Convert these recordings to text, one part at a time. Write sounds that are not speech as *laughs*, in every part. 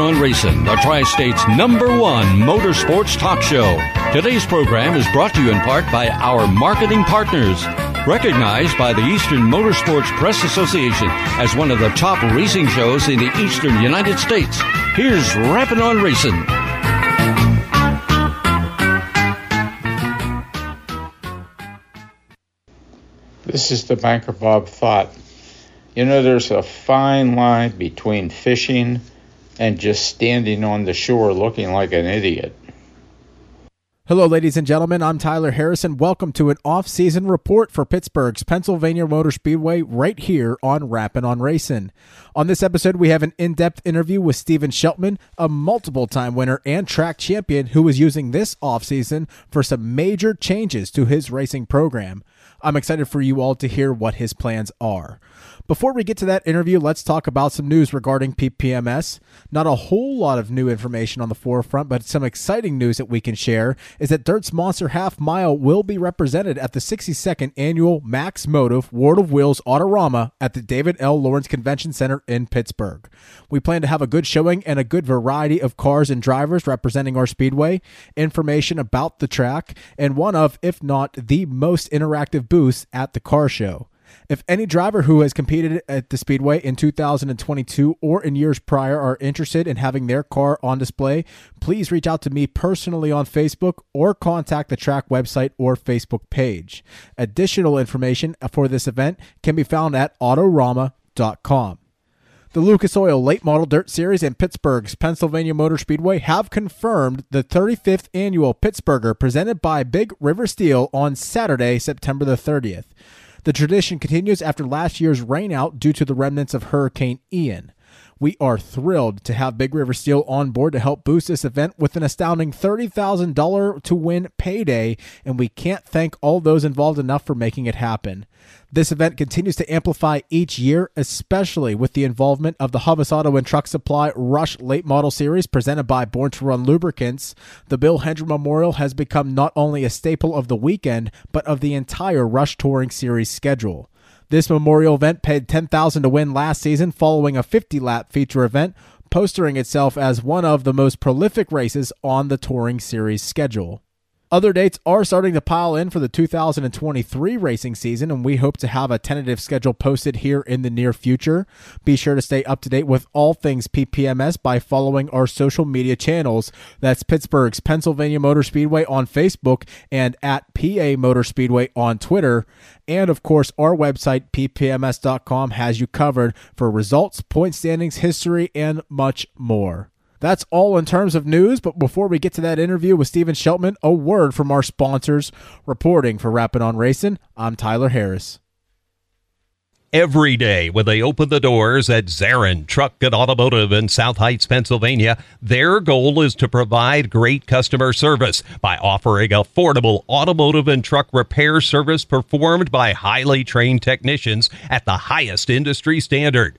On Racing, the Tri State's number one motorsports talk show. Today's program is brought to you in part by our marketing partners. Recognized by the Eastern Motorsports Press Association as one of the top racing shows in the eastern United States, here's Rapping on Racing. This is the banker Bob Thought. You know, there's a fine line between fishing and just standing on the shore looking like an idiot. Hello, ladies and gentlemen. I'm Tyler Harrison. Welcome to an off-season report for Pittsburgh's Pennsylvania Motor Speedway right here on Rappin' on Racing. On this episode, we have an in-depth interview with Steven Scheltman, a multiple-time winner and track champion who is using this off-season for some major changes to his racing program. I'm excited for you all to hear what his plans are. Before we get to that interview, let's talk about some news regarding PPMS. Not a whole lot of new information on the forefront, but some exciting news that we can share is that Dirt's Monster Half Mile will be represented at the 62nd annual Max Motive World of Wheels Autorama at the David L. Lawrence Convention Center in Pittsburgh. We plan to have a good showing and a good variety of cars and drivers representing our speedway, information about the track, and one of, if not the most interactive booths at the car show. If any driver who has competed at the Speedway in 2022 or in years prior are interested in having their car on display, please reach out to me personally on Facebook or contact the track website or Facebook page. Additional information for this event can be found at autorama.com. The Lucas Oil Late Model Dirt Series and Pittsburgh's Pennsylvania Motor Speedway have confirmed the 35th annual Pittsburgher presented by Big River Steel on Saturday, September the 30th. The tradition continues after last year's rainout due to the remnants of Hurricane Ian. We are thrilled to have Big River Steel on board to help boost this event with an astounding $30,000 to win payday, and we can't thank all those involved enough for making it happen. This event continues to amplify each year, especially with the involvement of the Hovis Auto and Truck Supply Rush Late Model Series presented by Born to Run Lubricants. The Bill Hendren Memorial has become not only a staple of the weekend, but of the entire Rush Touring Series schedule. This memorial event paid 10000 to win last season following a 50 lap feature event, postering itself as one of the most prolific races on the Touring Series schedule. Other dates are starting to pile in for the 2023 racing season, and we hope to have a tentative schedule posted here in the near future. Be sure to stay up to date with all things PPMS by following our social media channels. That's Pittsburgh's Pennsylvania Motor Speedway on Facebook and at PA Motor Speedway on Twitter. And of course, our website, ppms.com, has you covered for results, point standings, history, and much more. That's all in terms of news, but before we get to that interview with Steven Sheltman, a word from our sponsors. Reporting for Rapping on Racing, I'm Tyler Harris. Every day when they open the doors at Zarin Truck and Automotive in South Heights, Pennsylvania, their goal is to provide great customer service by offering affordable automotive and truck repair service performed by highly trained technicians at the highest industry standard.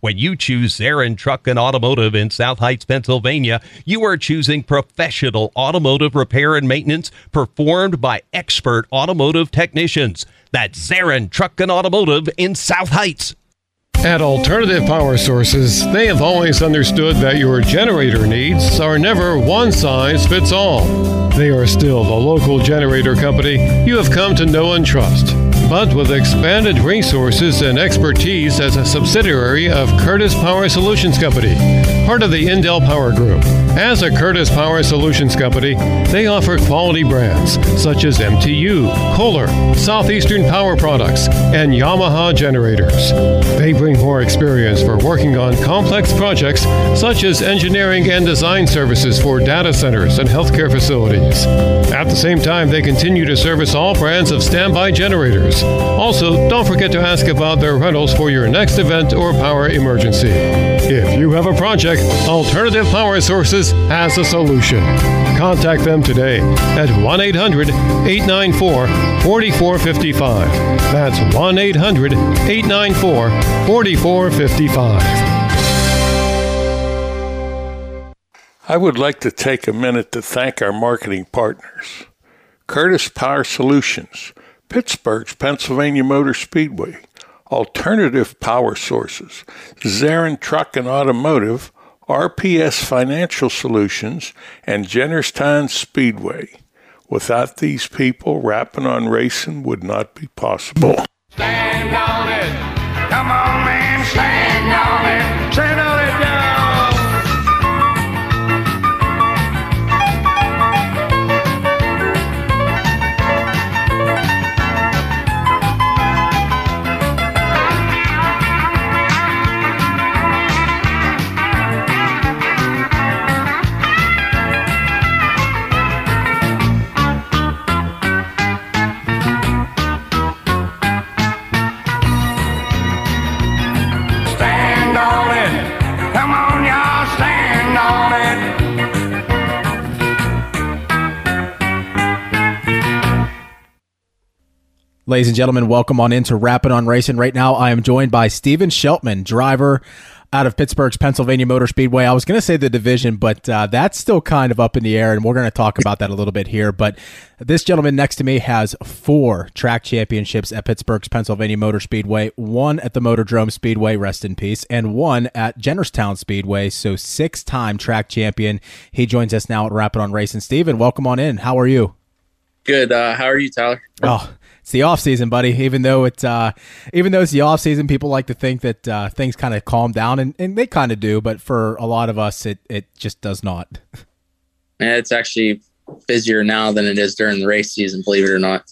When you choose Zarin Truck and Automotive in South Heights, Pennsylvania, you are choosing professional automotive repair and maintenance performed by expert automotive technicians. That's Zarin Truck and Automotive in South Heights. At Alternative Power Sources, they have always understood that your generator needs are never one size fits all. They are still the local generator company you have come to know and trust but with expanded resources and expertise as a subsidiary of Curtis Power Solutions Company, part of the Indel Power Group. As a Curtis Power Solutions Company, they offer quality brands such as MTU, Kohler, Southeastern Power Products, and Yamaha generators. They bring more experience for working on complex projects such as engineering and design services for data centers and healthcare facilities. At the same time, they continue to service all brands of standby generators Also, don't forget to ask about their rentals for your next event or power emergency. If you have a project, Alternative Power Sources has a solution. Contact them today at 1 800 894 4455. That's 1 800 894 4455. I would like to take a minute to thank our marketing partners Curtis Power Solutions, Pittsburgh's Pennsylvania Motor Speedway, Alternative Power Sources, Zarin Truck and Automotive, RPS Financial Solutions, and Jennerstown Speedway. Without these people, rapping on racing would not be possible. Stand on it. Come on, man, stand Ladies and gentlemen, welcome on into Rapping on Racing. Right now, I am joined by Steven Sheltman, driver out of Pittsburgh's Pennsylvania Motor Speedway. I was going to say the division, but uh, that's still kind of up in the air, and we're going to talk about that a little bit here. But this gentleman next to me has four track championships at Pittsburgh's Pennsylvania Motor Speedway, one at the Motordrome Speedway, rest in peace, and one at Jennerstown Speedway. So six time track champion. He joins us now at Rapping on Racing. Steven, welcome on in. How are you? Good. Uh, how are you, Tyler? Oh, it's the off season, buddy. Even though it's uh, even though it's the off season, people like to think that uh, things kind of calm down, and, and they kind of do. But for a lot of us, it it just does not. Yeah, it's actually busier now than it is during the race season. Believe it or not.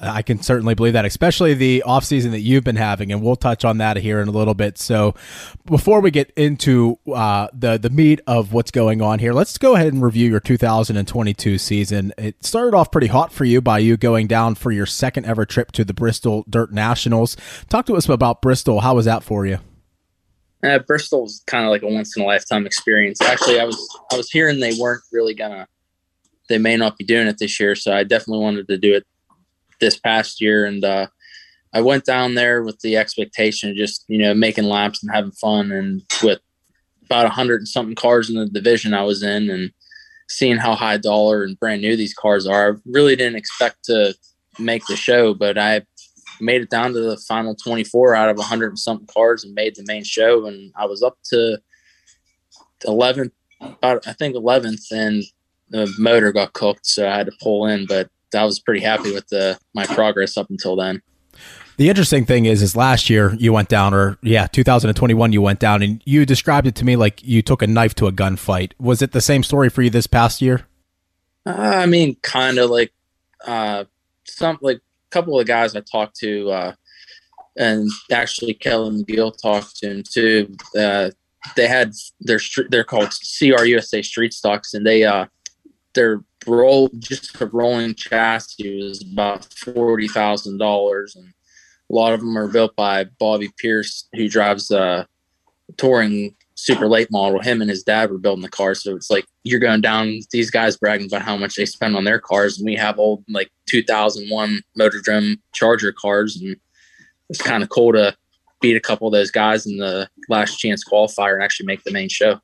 I can certainly believe that, especially the off season that you've been having, and we'll touch on that here in a little bit. So, before we get into uh, the the meat of what's going on here, let's go ahead and review your 2022 season. It started off pretty hot for you by you going down for your second ever trip to the Bristol Dirt Nationals. Talk to us about Bristol. How was that for you? Uh, Bristol was kind of like a once in a lifetime experience. Actually, I was I was hearing they weren't really gonna, they may not be doing it this year, so I definitely wanted to do it this past year, and uh, I went down there with the expectation of just you know making laps and having fun, and with about a hundred and something cars in the division I was in, and seeing how high dollar and brand new these cars are, I really didn't expect to make the show, but I made it down to the final 24 out of 100 and something cars and made the main show. And I was up to 11th, about, I think 11th, and the motor got cooked. So I had to pull in, but I was pretty happy with the my progress up until then. The interesting thing is, is last year you went down, or yeah, 2021 you went down, and you described it to me like you took a knife to a gunfight. Was it the same story for you this past year? Uh, I mean, kind of like uh, some like a couple of the guys I talked to, uh, and actually Kellen McGill talked to him too. Uh, they had their they're called CRUSA street stocks, and they uh, their roll just a rolling chassis was about forty thousand dollars, and a lot of them are built by Bobby Pierce, who drives a touring super late model. Him and his dad were building the car, so it's like you're going down. These guys bragging about how much they spend on their cars, and we have old like 2001 Motordrome Charger cars, and it's kind of cool to beat a couple of those guys in the last chance qualifier and actually make the main show.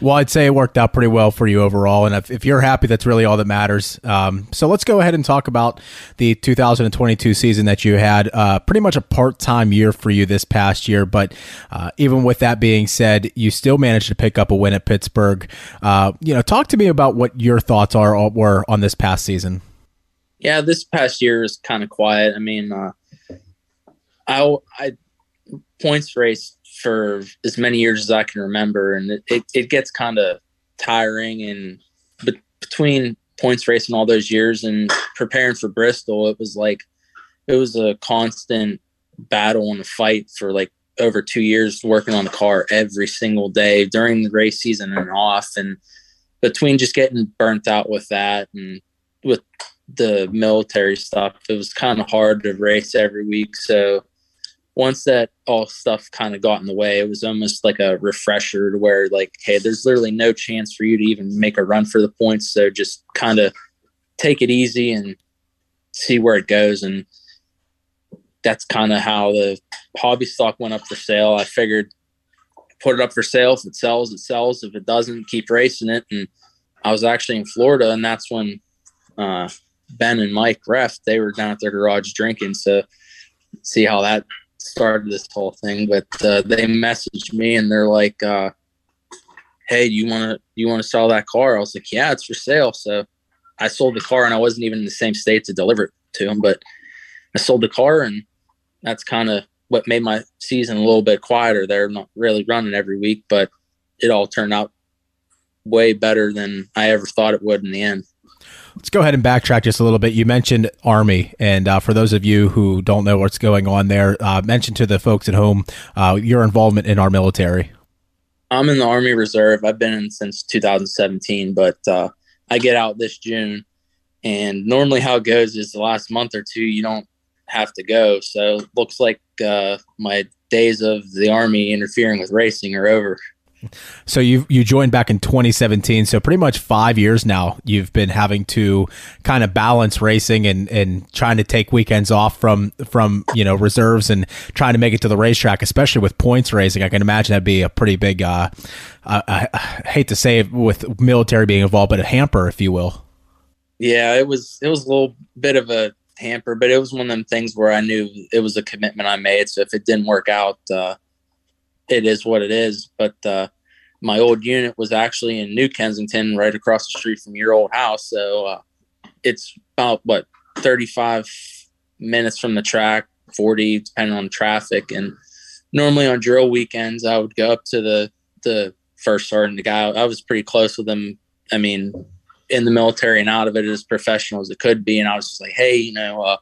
Well, I'd say it worked out pretty well for you overall, and if, if you're happy, that's really all that matters. Um, so let's go ahead and talk about the 2022 season that you had. Uh, pretty much a part-time year for you this past year, but uh, even with that being said, you still managed to pick up a win at Pittsburgh. Uh, you know, talk to me about what your thoughts are uh, were on this past season. Yeah, this past year is kind of quiet. I mean, uh, I, I points race for as many years as I can remember, and it, it, it gets kind of tiring. And be- between points racing all those years and preparing for Bristol, it was like it was a constant battle and a fight for like over two years working on the car every single day during the race season and off and between just getting burnt out with that and with the military stuff. It was kind of hard to race every week. So once that all stuff kind of got in the way, it was almost like a refresher to where like, hey, there's literally no chance for you to even make a run for the points. So just kind of take it easy and see where it goes. And that's kind of how the hobby stock went up for sale. I figured put it up for sale. If it sells, it sells. If it doesn't, keep racing it. And I was actually in Florida, and that's when uh, Ben and Mike ref they were down at their garage drinking. So see how that started this whole thing. But uh, they messaged me and they're like, uh, "Hey, do you want to you want to sell that car?" I was like, "Yeah, it's for sale." So I sold the car, and I wasn't even in the same state to deliver it to them, but I sold the car, and that's kind of what made my season a little bit quieter. They're not really running every week, but it all turned out way better than I ever thought it would in the end. Let's go ahead and backtrack just a little bit. You mentioned Army, and uh, for those of you who don't know what's going on there, uh, mention to the folks at home uh, your involvement in our military. I'm in the Army Reserve. I've been in since 2017, but uh, I get out this June. And normally, how it goes is the last month or two, you don't have to go. So looks like uh, my days of the Army interfering with racing are over. So you you joined back in 2017. So pretty much five years now, you've been having to kind of balance racing and, and trying to take weekends off from from you know reserves and trying to make it to the racetrack, especially with points racing. I can imagine that'd be a pretty big. Uh, I, I hate to say it with military being involved, but a hamper, if you will. Yeah, it was it was a little bit of a hamper, but it was one of them things where I knew it was a commitment I made. So if it didn't work out, uh, it is what it is. But uh, my old unit was actually in New Kensington, right across the street from your old house. So uh, it's about what 35 minutes from the track, 40 depending on traffic. And normally on drill weekends, I would go up to the the first sergeant, the guy. I was pretty close with him. I mean, in the military and out of it as professional as it could be. And I was just like, hey, you know, uh,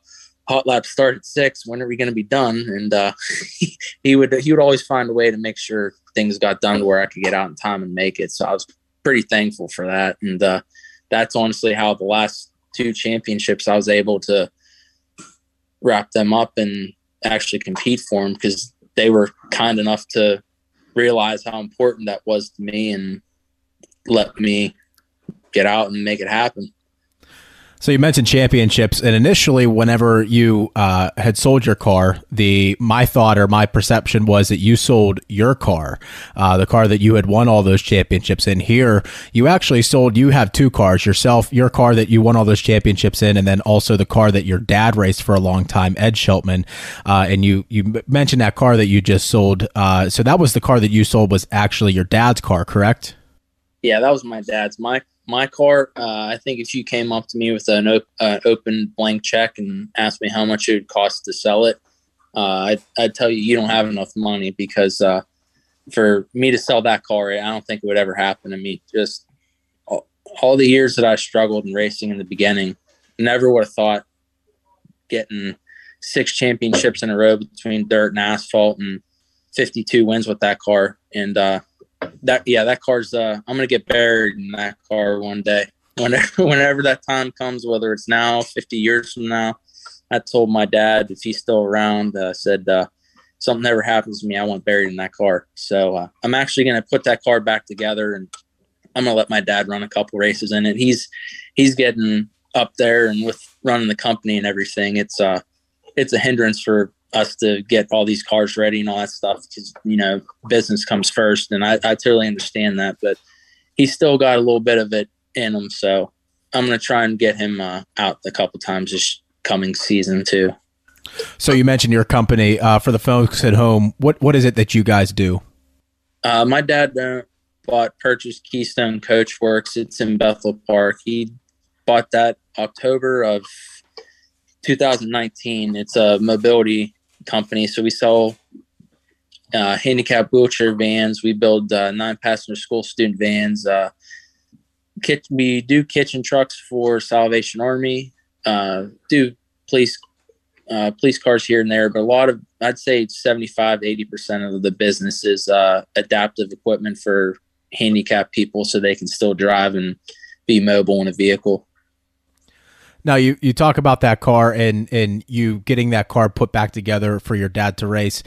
hot lap start at six. When are we going to be done? And uh, *laughs* he would he would always find a way to make sure things got done where I could get out in time and make it. So I was pretty thankful for that. And uh, that's honestly how the last two championships I was able to wrap them up and actually compete for them because they were kind enough to realize how important that was to me and let me get out and make it happen. So you mentioned championships, and initially, whenever you uh, had sold your car, the my thought or my perception was that you sold your car, uh, the car that you had won all those championships in. Here, you actually sold. You have two cars yourself, your car that you won all those championships in, and then also the car that your dad raced for a long time, Ed Scheltman. Uh, and you you mentioned that car that you just sold. Uh, so that was the car that you sold was actually your dad's car, correct? Yeah, that was my dad's. My my car, uh, I think if you came up to me with an op- uh, open blank check and asked me how much it would cost to sell it, uh, I'd, I'd, tell you you don't have enough money because uh, for me to sell that car, I don't think it would ever happen to me. Just all, all the years that I struggled in racing in the beginning, never would have thought getting six championships in a row between dirt and asphalt and 52 wins with that car. And uh, that yeah, that car's uh I'm gonna get buried in that car one day. *laughs* Whenever whenever that time comes, whether it's now, 50 years from now. I told my dad if he's still around, uh, said uh, something ever happens to me, I want buried in that car. So uh, I'm actually gonna put that car back together and I'm gonna let my dad run a couple races in it. He's he's getting up there and with running the company and everything, it's uh it's a hindrance for us to get all these cars ready and all that stuff because you know business comes first and I, I totally understand that but he's still got a little bit of it in him so i'm going to try and get him uh, out a couple times this coming season too. So you mentioned your company uh, for the folks at home what what is it that you guys do? Uh, my dad uh, bought purchased keystone coach works it's in bethel park. He bought that october of 2019 it's a mobility company. So we sell uh, handicap wheelchair vans. We build uh, nine passenger school student vans. Uh, kit, we do kitchen trucks for Salvation Army. Uh, do police uh, police cars here and there, but a lot of I'd say 75 80 percent of the business is uh, adaptive equipment for handicapped people, so they can still drive and be mobile in a vehicle. Now you, you talk about that car and and you getting that car put back together for your dad to race.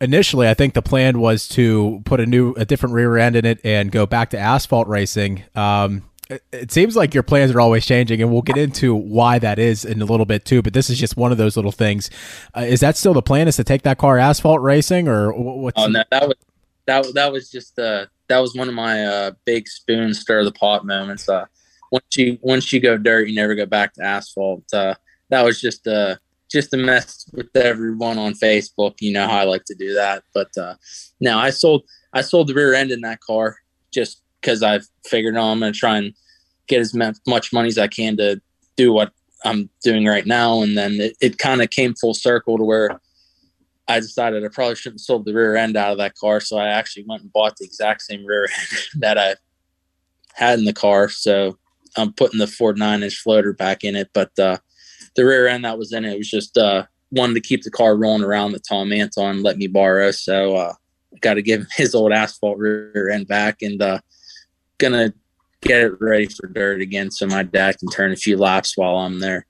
Initially, I think the plan was to put a new a different rear end in it and go back to asphalt racing. Um, it, seems like your plans are always changing, and we'll get into why that is in a little bit too. But this is just one of those little things. Uh, is that still the plan? Is to take that car asphalt racing, or what's? Oh no, that was that that was just uh that was one of my uh big spoon stir the pot moments. Uh, once you once you go dirt, you never go back to asphalt. Uh, that was just a just to mess with everyone on Facebook. You know how I like to do that. But uh, now I sold I sold the rear end in that car just because I figured, oh, I'm to try and get as much money as I can to do what I'm doing right now. And then it, it kind of came full circle to where I decided I probably shouldn't have sold the rear end out of that car. So I actually went and bought the exact same rear *laughs* end that I had in the car. So I'm putting the Ford nine inch floater back in it. But uh, the rear end that was in it was just uh, wanted to keep the car rolling around that Tom Anton let me borrow. So uh, got to give him *laughs* his old asphalt rear end back and uh, gonna get it ready for dirt again so my dad can turn a few laps while I'm there.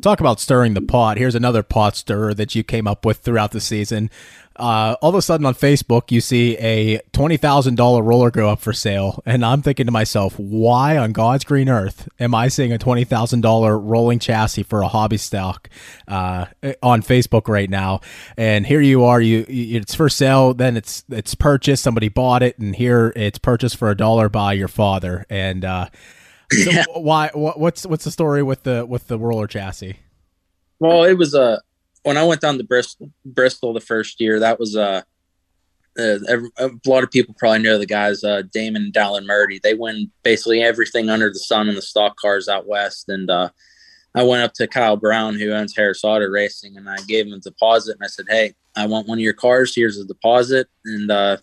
Talk about stirring the pot. Here's another pot stirrer that you came up with throughout the season uh, all of a sudden on Facebook, you see a $20,000 roller go up for sale. And I'm thinking to myself, why on God's green earth am I seeing a $20,000 rolling chassis for a hobby stock uh, on Facebook right now? And here you are, you, it's for sale, then it's, it's purchased, somebody bought it, and here it's purchased for a dollar by your father. And, uh, so yeah. why, what, what's, what's the story with the, with the roller chassis? Well, it was a, when I went down to Bristol, Bristol the first year, that was uh, uh, a lot of people probably know the guys, uh, Damon and Dallin Murty. They win basically everything under the sun in the stock cars out west. And uh, I went up to Kyle Brown, who owns Harris Auto Racing, and I gave him a deposit. And I said, "Hey, I want one of your cars. Here's a deposit." And uh,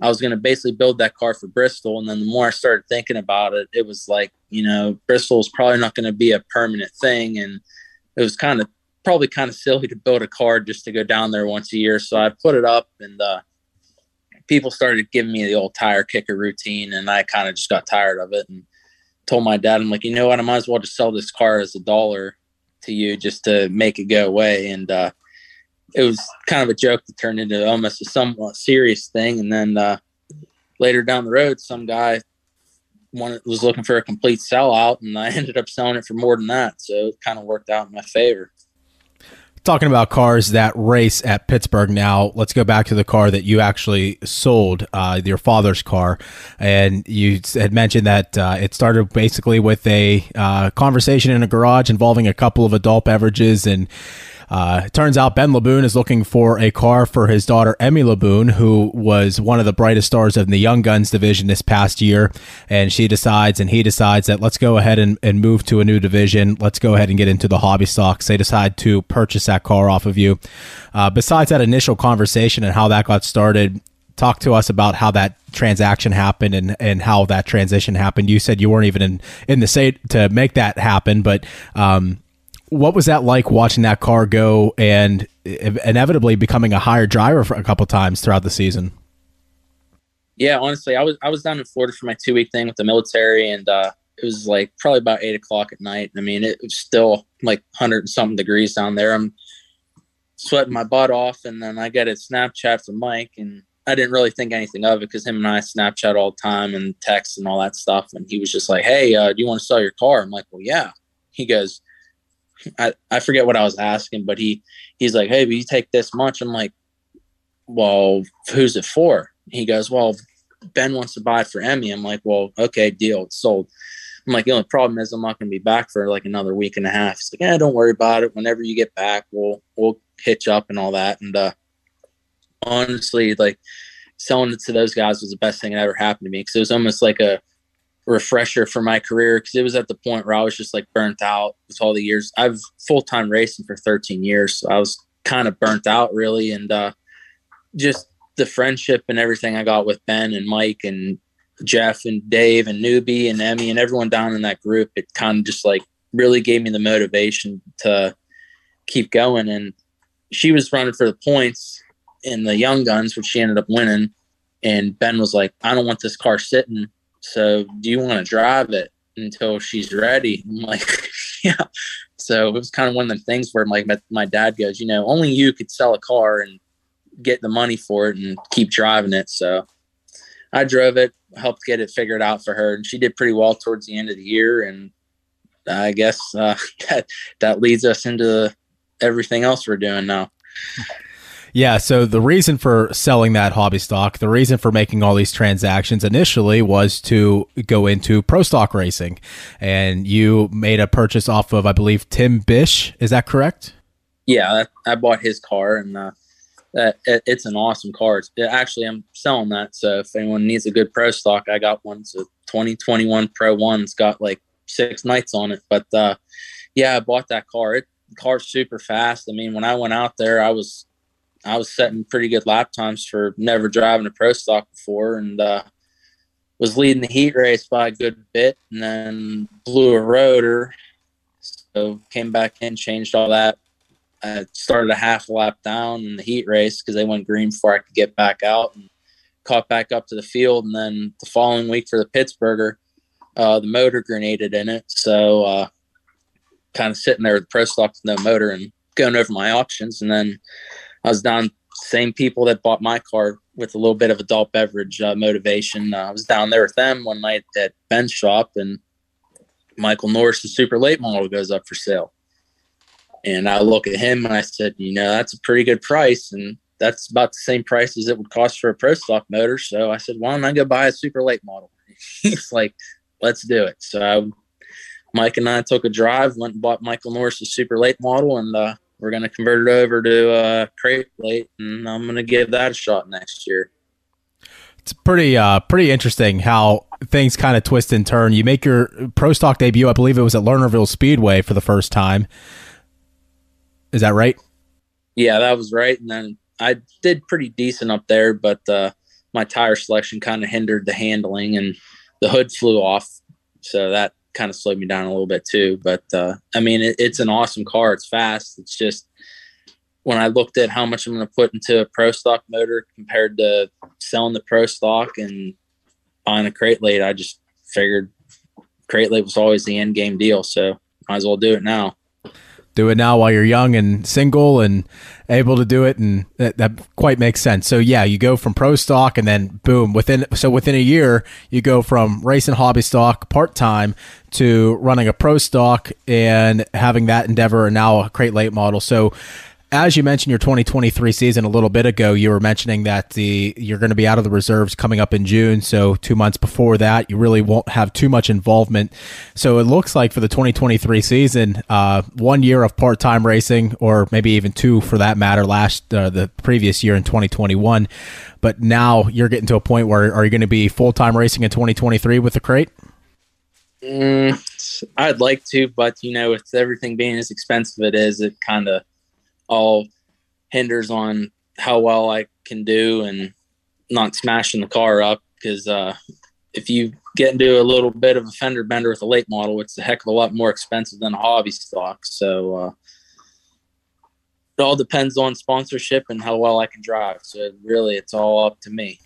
I was going to basically build that car for Bristol. And then the more I started thinking about it, it was like, you know, Bristol is probably not going to be a permanent thing, and it was kind of probably kind of silly to build a card just to go down there once a year. So I put it up and uh, people started giving me the old tire kicker routine and I kind of just got tired of it and told my dad, I'm like, you know what, I might as well just sell this car as a dollar to you just to make it go away. And uh, it was kind of a joke that turned into almost a somewhat serious thing. And then uh, later down the road, some guy wanted, was looking for a complete sellout and I *laughs* ended up selling it for more than that. So it kind of worked out in my favor talking about cars that race at Pittsburgh now, let's go back to the car that you actually sold, uh, your father's car. And you had mentioned that uh, it started basically with a uh, conversation in a garage involving a couple of adult beverages and uh, it turns out Ben Laboon is looking for a car for his daughter Emmy Laboon, who was one of the brightest stars of the Young Guns division this past year. And she decides, and he decides that let's go ahead and, and move to a new division. Let's go ahead and get into the hobby stocks. They decide to purchase that car off of you. Uh, besides that initial conversation and how that got started, talk to us about how that transaction happened and, and how that transition happened. You said you weren't even in, in the state to make that happen, but um, what was that like watching that car go and inevitably becoming a higher driver for a couple times throughout the season? Yeah, honestly, I was I was down in Florida for my two week thing with the military, and uh, it was like probably about eight o'clock at night. I mean, it was still like hundred and something degrees down there. I'm sweating my butt off, and then I get a Snapchat from Mike, and I didn't really think anything of it because him and I Snapchat all the time and text and all that stuff. And he was just like, "Hey, uh, do you want to sell your car?" I'm like, "Well, yeah." He goes, I, I forget what I was asking, but he he's like, Hey, but you take this much. I'm like, Well, who's it for? He goes, Well, Ben wants to buy it for Emmy. I'm like, Well, okay, deal, it's sold. I'm like, the only problem is I'm not gonna be back for like another week and a half. He's like, Yeah, don't worry about it. Whenever you get back, we'll we'll hitch up and all that. And uh honestly, like selling it to those guys was the best thing that ever happened to me because it was almost like a refresher for my career because it was at the point where I was just like burnt out with all the years. I've full time racing for 13 years, so I was kind of burnt out really, and uh, just the friendship and everything I got with Ben and Mike and Jeff and Dave and Newbie and Emmy and everyone down in that group. It kind of just like really gave me the motivation to keep going. And she was running for the points in the Young Guns, which she ended up winning. And Ben was like, I don't want this car sitting so do you want to drive it until she's ready? I'm like, *laughs* yeah. So it was kind of one of the things where like my, my dad goes, you know, only you could sell a car and get the money for it and keep driving it. So I drove it, helped get it figured out for her, and she did pretty well towards the end of the year. And I guess uh, *laughs* that that leads us into everything else we're doing now. Yeah, so the reason for selling that hobby stock, the reason for making all these transactions initially was to go into pro stock racing. And you made a purchase off of, I believe, Tim Bish. Is that correct? Yeah, I bought his car and uh, it's an awesome car. Actually, I'm selling that. So if anyone needs a good pro stock, I got one. So 2021 Pro One's got like six nights on it. But uh, yeah, I bought that car. It, car's super fast. I mean, when I went out there, I was I was setting pretty good lap times for never driving a pro stock before, and uh, was leading the heat race by a good bit, and then blew a rotor. So came back in, changed all that. I started a half lap down in the heat race because they went green before I could get back out, and caught back up to the field. And then the following week for the Pittsburgher, uh, the motor grenaded in it, so uh, kind of sitting there with the pro stock with no motor and going over my options, and then I was down same people that bought my car with a little bit of adult beverage uh, motivation. Uh, I was down there with them one night at Ben's shop, and Michael Norris's super late model goes up for sale. And I look at him and I said, you know, that's a pretty good price, and that's about the same price as it would cost for a pro stock motor. So I said, why don't I go buy a super late model? *laughs* He's like, let's do it. So Mike and I took a drive, went and bought Michael Norris's super late model, and uh, we're going to convert it over to uh, crate plate, and I'm going to give that a shot next year. It's pretty uh, pretty interesting how things kind of twist and turn. You make your pro stock debut, I believe it was at Lernerville Speedway for the first time. Is that right? Yeah, that was right. And then I did pretty decent up there, but uh, my tire selection kind of hindered the handling, and the hood flew off, so that kind of slowed me down a little bit too. But uh, I mean, it, it's an awesome car. It's fast. It's just when I looked at how much I'm going to put into a pro stock motor compared to selling the pro stock and buying a crate late, I just figured crate late was always the end game deal. So might as well do it now do it now while you're young and single and able to do it and that, that, quite makes sense. So yeah you go from pro stock and then boom within so within a year you go from racing hobby stock part-time to running a pro stock and having that endeavor and now a crate late model. So as you mentioned your 2023 season a little bit ago, you were mentioning that the you're going to be out of the reserves coming up in June. So two months before that, you really won't have too much involvement. So it looks like for the 2023 season, uh, one year of part time racing, or maybe even two for that matter, last uh, the previous year in 2021. But now you're getting to a point where are you going to be full time racing in 2023 with the crate? Mm, I'd like to, but you know, with everything being as expensive it is, it kind of all hinders on how well I can do and not smashing the car up because uh, if you get into a little bit of a fender bender with a late model, it's a heck of a lot more expensive than a hobby stock. So uh, it all depends on sponsorship and how well I can drive. So really, it's all up to me.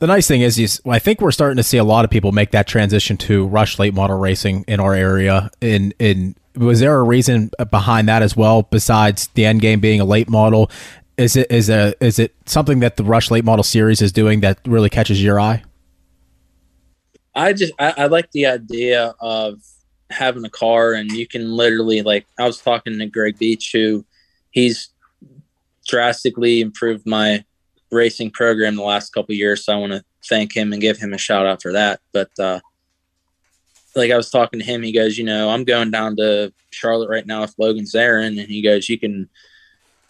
The nice thing is, is I think we're starting to see a lot of people make that transition to rush late model racing in our area. In in was there a reason behind that as well besides the end game being a late model? Is it is a is it something that the rush late model series is doing that really catches your eye? I just I, I, like the idea of having a car and you can literally like i was talking to greg beach who he's drastically improved my racing program the last couple years so i want to thank him and give him a shout out for that. But uh like I was talking to him, he goes, you know, I'm going down to Charlotte right now with Logan Zarin, and he goes, you can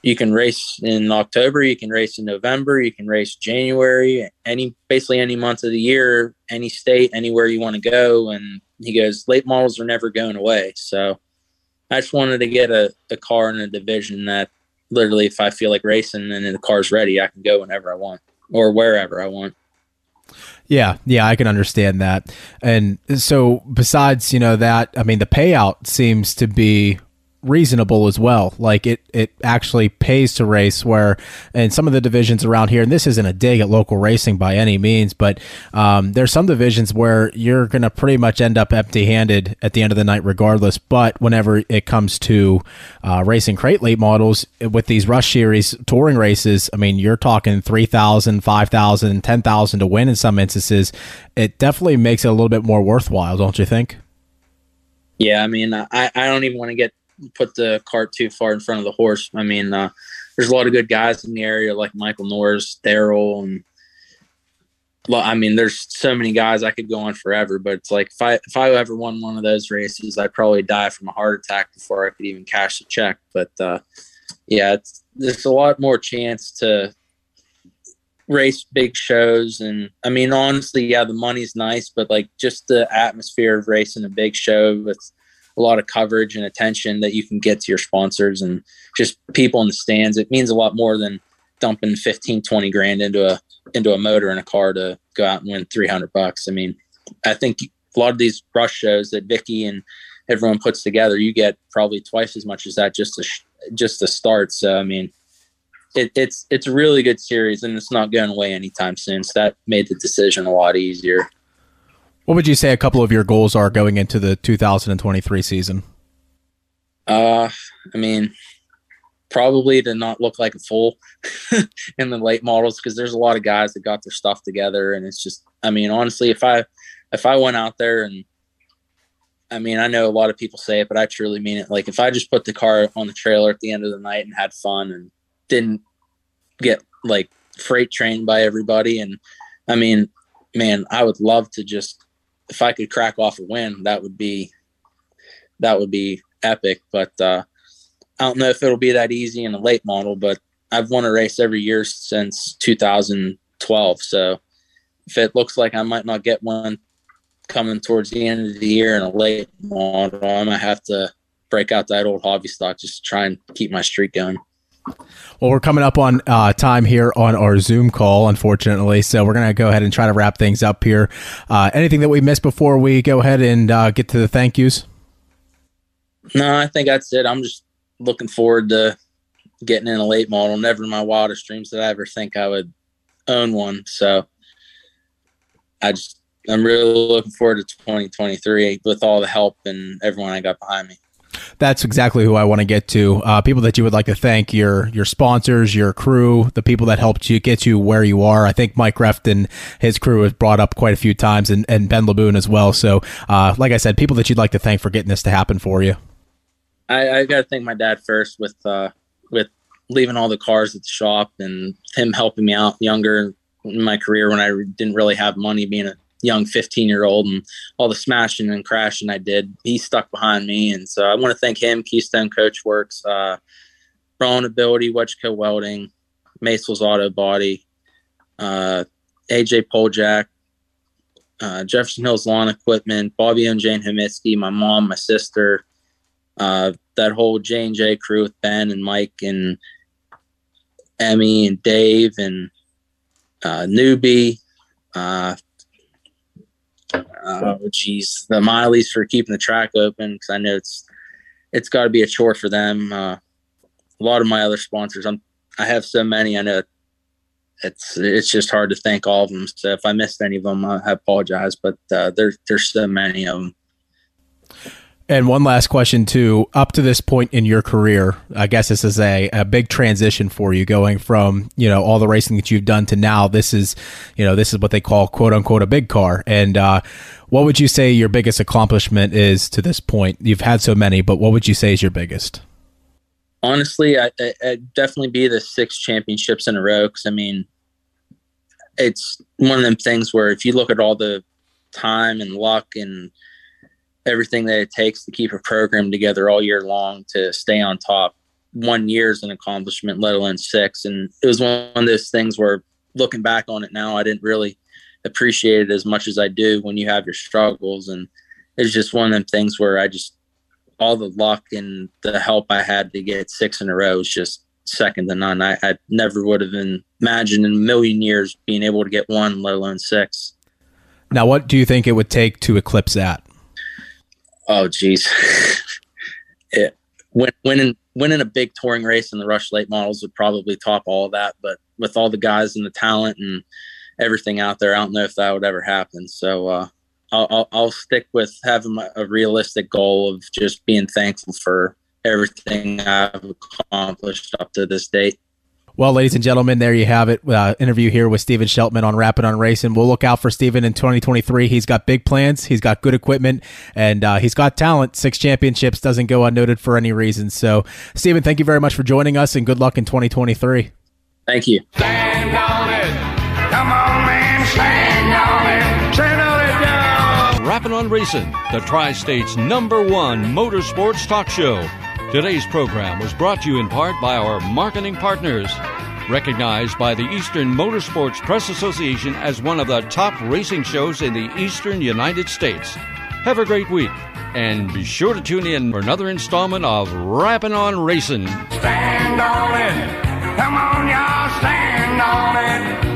you can race in October, you can race in November, you can race January, any basically any month of the year, any state, anywhere you want to go. And he goes, late models are never going away. So I just wanted to get a, a car in a division that literally, if I feel like racing and the car's ready, I can go whenever I want or wherever I want. Yeah, yeah, I can understand that. And so besides, you know, that, I mean, the payout seems to be reasonable as well. Like it, it actually pays to race. Where in some of the divisions around here, and this isn't a dig at local racing by any means, but um, there's some divisions where you're going to pretty much end up empty-handed at the end of the night, regardless. But whenever it comes to uh, racing crate late models with these Rush Series touring races, I mean, you're talking 3,000, 5,000, 10,000 to win in some instances. It definitely makes it a little bit more worthwhile, don't you think? Yeah, I mean, I, I don't even want to get put the cart too far in front of the horse. I mean, uh, there's a lot of good guys in the area like Michael Norris, Daryl, and I mean, there's so many guys I could go on forever. But it's like if I if I ever won one of those races, I'd probably die from a heart attack before I could even cash the check. But uh, yeah, it's, there's a lot more chance to race big shows and i mean honestly yeah the money's nice but like just the atmosphere of racing a big show with a lot of coverage and attention that you can get to your sponsors and just people in the stands. It means a lot more than dumping 15, 20 grand into a into a motor in a car to go out and win 300 bucks. I mean, I think a lot of these rush shows that Vicky and everyone puts together, you get probably twice as much as that just to just to start. So I mean, it, it's it's a really good series, and it's not going away anytime soon. So that made the decision a lot easier. What would you say a couple of your goals are going into the 2023 season? Uh, I mean, probably to not look like a fool *laughs* in the late models because there's a lot of guys that got their stuff together, and it's just, I mean, honestly, if I if I went out there and I mean, I know a lot of people say it, but I truly mean it. Like if I just put the car on the trailer at the end of the night and had fun and didn't get like freight trained by everybody, and I mean, man, I would love to just if I could crack off a win, that would be that would be epic. But uh, I don't know if it'll be that easy in a late model. But I've won a race every year since 2012. So if it looks like I might not get one coming towards the end of the year in a late model, I might have to break out that old hobby stock just to try and keep my streak going. Well, we're coming up on uh, time here on our Zoom call, unfortunately. So we're going to go ahead and try to wrap things up here. Uh, anything that we missed before we go ahead and uh, get to the thank yous? No, I think that's it. I'm just looking forward to getting in a late model. Never in my wildest dreams did I ever think I would own one. So I just, I'm really looking forward to 2023 with all the help and everyone I got behind me that's exactly who I want to get to. Uh, people that you would like to thank your your sponsors, your crew, the people that helped you get you where you are. I think Mike Refton, his crew, has brought up quite a few times, and, and Ben Laboon as well. So, uh, like I said, people that you'd like to thank for getting this to happen for you. I, I got to thank my dad first with uh, with leaving all the cars at the shop and him helping me out younger in my career when I didn't really have money, being a young 15 year old and all the smashing and crashing I did, he stuck behind me. And so I want to thank him, Keystone Coach Works, uh, Ability, Wedgeco Welding, Masels Auto Body, uh, AJ Poljak, uh, Jefferson Hills Lawn Equipment, Bobby and Jane Hemitsky, my mom, my sister, uh, that whole J and J crew with Ben and Mike and Emmy and Dave and uh, Newbie, uh, oh geez, the Mileys for keeping the track open because I know it's it's got to be a chore for them. Uh, a lot of my other sponsors, I'm I have so many. I know it's it's just hard to thank all of them. So if I missed any of them, I apologize. But uh, there's there's so many of them. And one last question too. Up to this point in your career, I guess this is a, a big transition for you going from, you know, all the racing that you've done to now. This is, you know, this is what they call quote unquote a big car. And uh, what would you say your biggest accomplishment is to this point? You've had so many, but what would you say is your biggest? Honestly, I, I, I'd definitely be the six championships in a row. Cause I mean, it's one of them things where if you look at all the time and luck and everything that it takes to keep a program together all year long to stay on top. One year is an accomplishment, let alone six. And it was one of those things where looking back on it now, I didn't really appreciate it as much as I do when you have your struggles. And it's just one of them things where I just, all the luck and the help I had to get six in a row is just second to none. I, I never would have imagined in a million years being able to get one, let alone six. Now, what do you think it would take to eclipse that? Oh, geez. *laughs* it, win, winning winning a big touring race in the Rush Late models would probably top all of that. But with all the guys and the talent and everything out there, I don't know if that would ever happen. So uh, I'll, I'll, I'll stick with having a realistic goal of just being thankful for everything I've accomplished up to this date. Well, ladies and gentlemen, there you have it. Uh, interview here with Steven Sheltman on Rapping on Racing. We'll look out for Steven in 2023. He's got big plans. He's got good equipment, and uh, he's got talent. Six championships doesn't go unnoted for any reason. So, Steven, thank you very much for joining us, and good luck in 2023. Thank you. Stand on it. Come on, man. Stand on it. Stand on it now. Rapping on Racing, the Tri State's number one motorsports talk show. Today's program was brought to you in part by our marketing partners. Recognized by the Eastern Motorsports Press Association as one of the top racing shows in the eastern United States. Have a great week, and be sure to tune in for another installment of Rapping on Racing. Stand on it. Come on, y'all. Stand on it.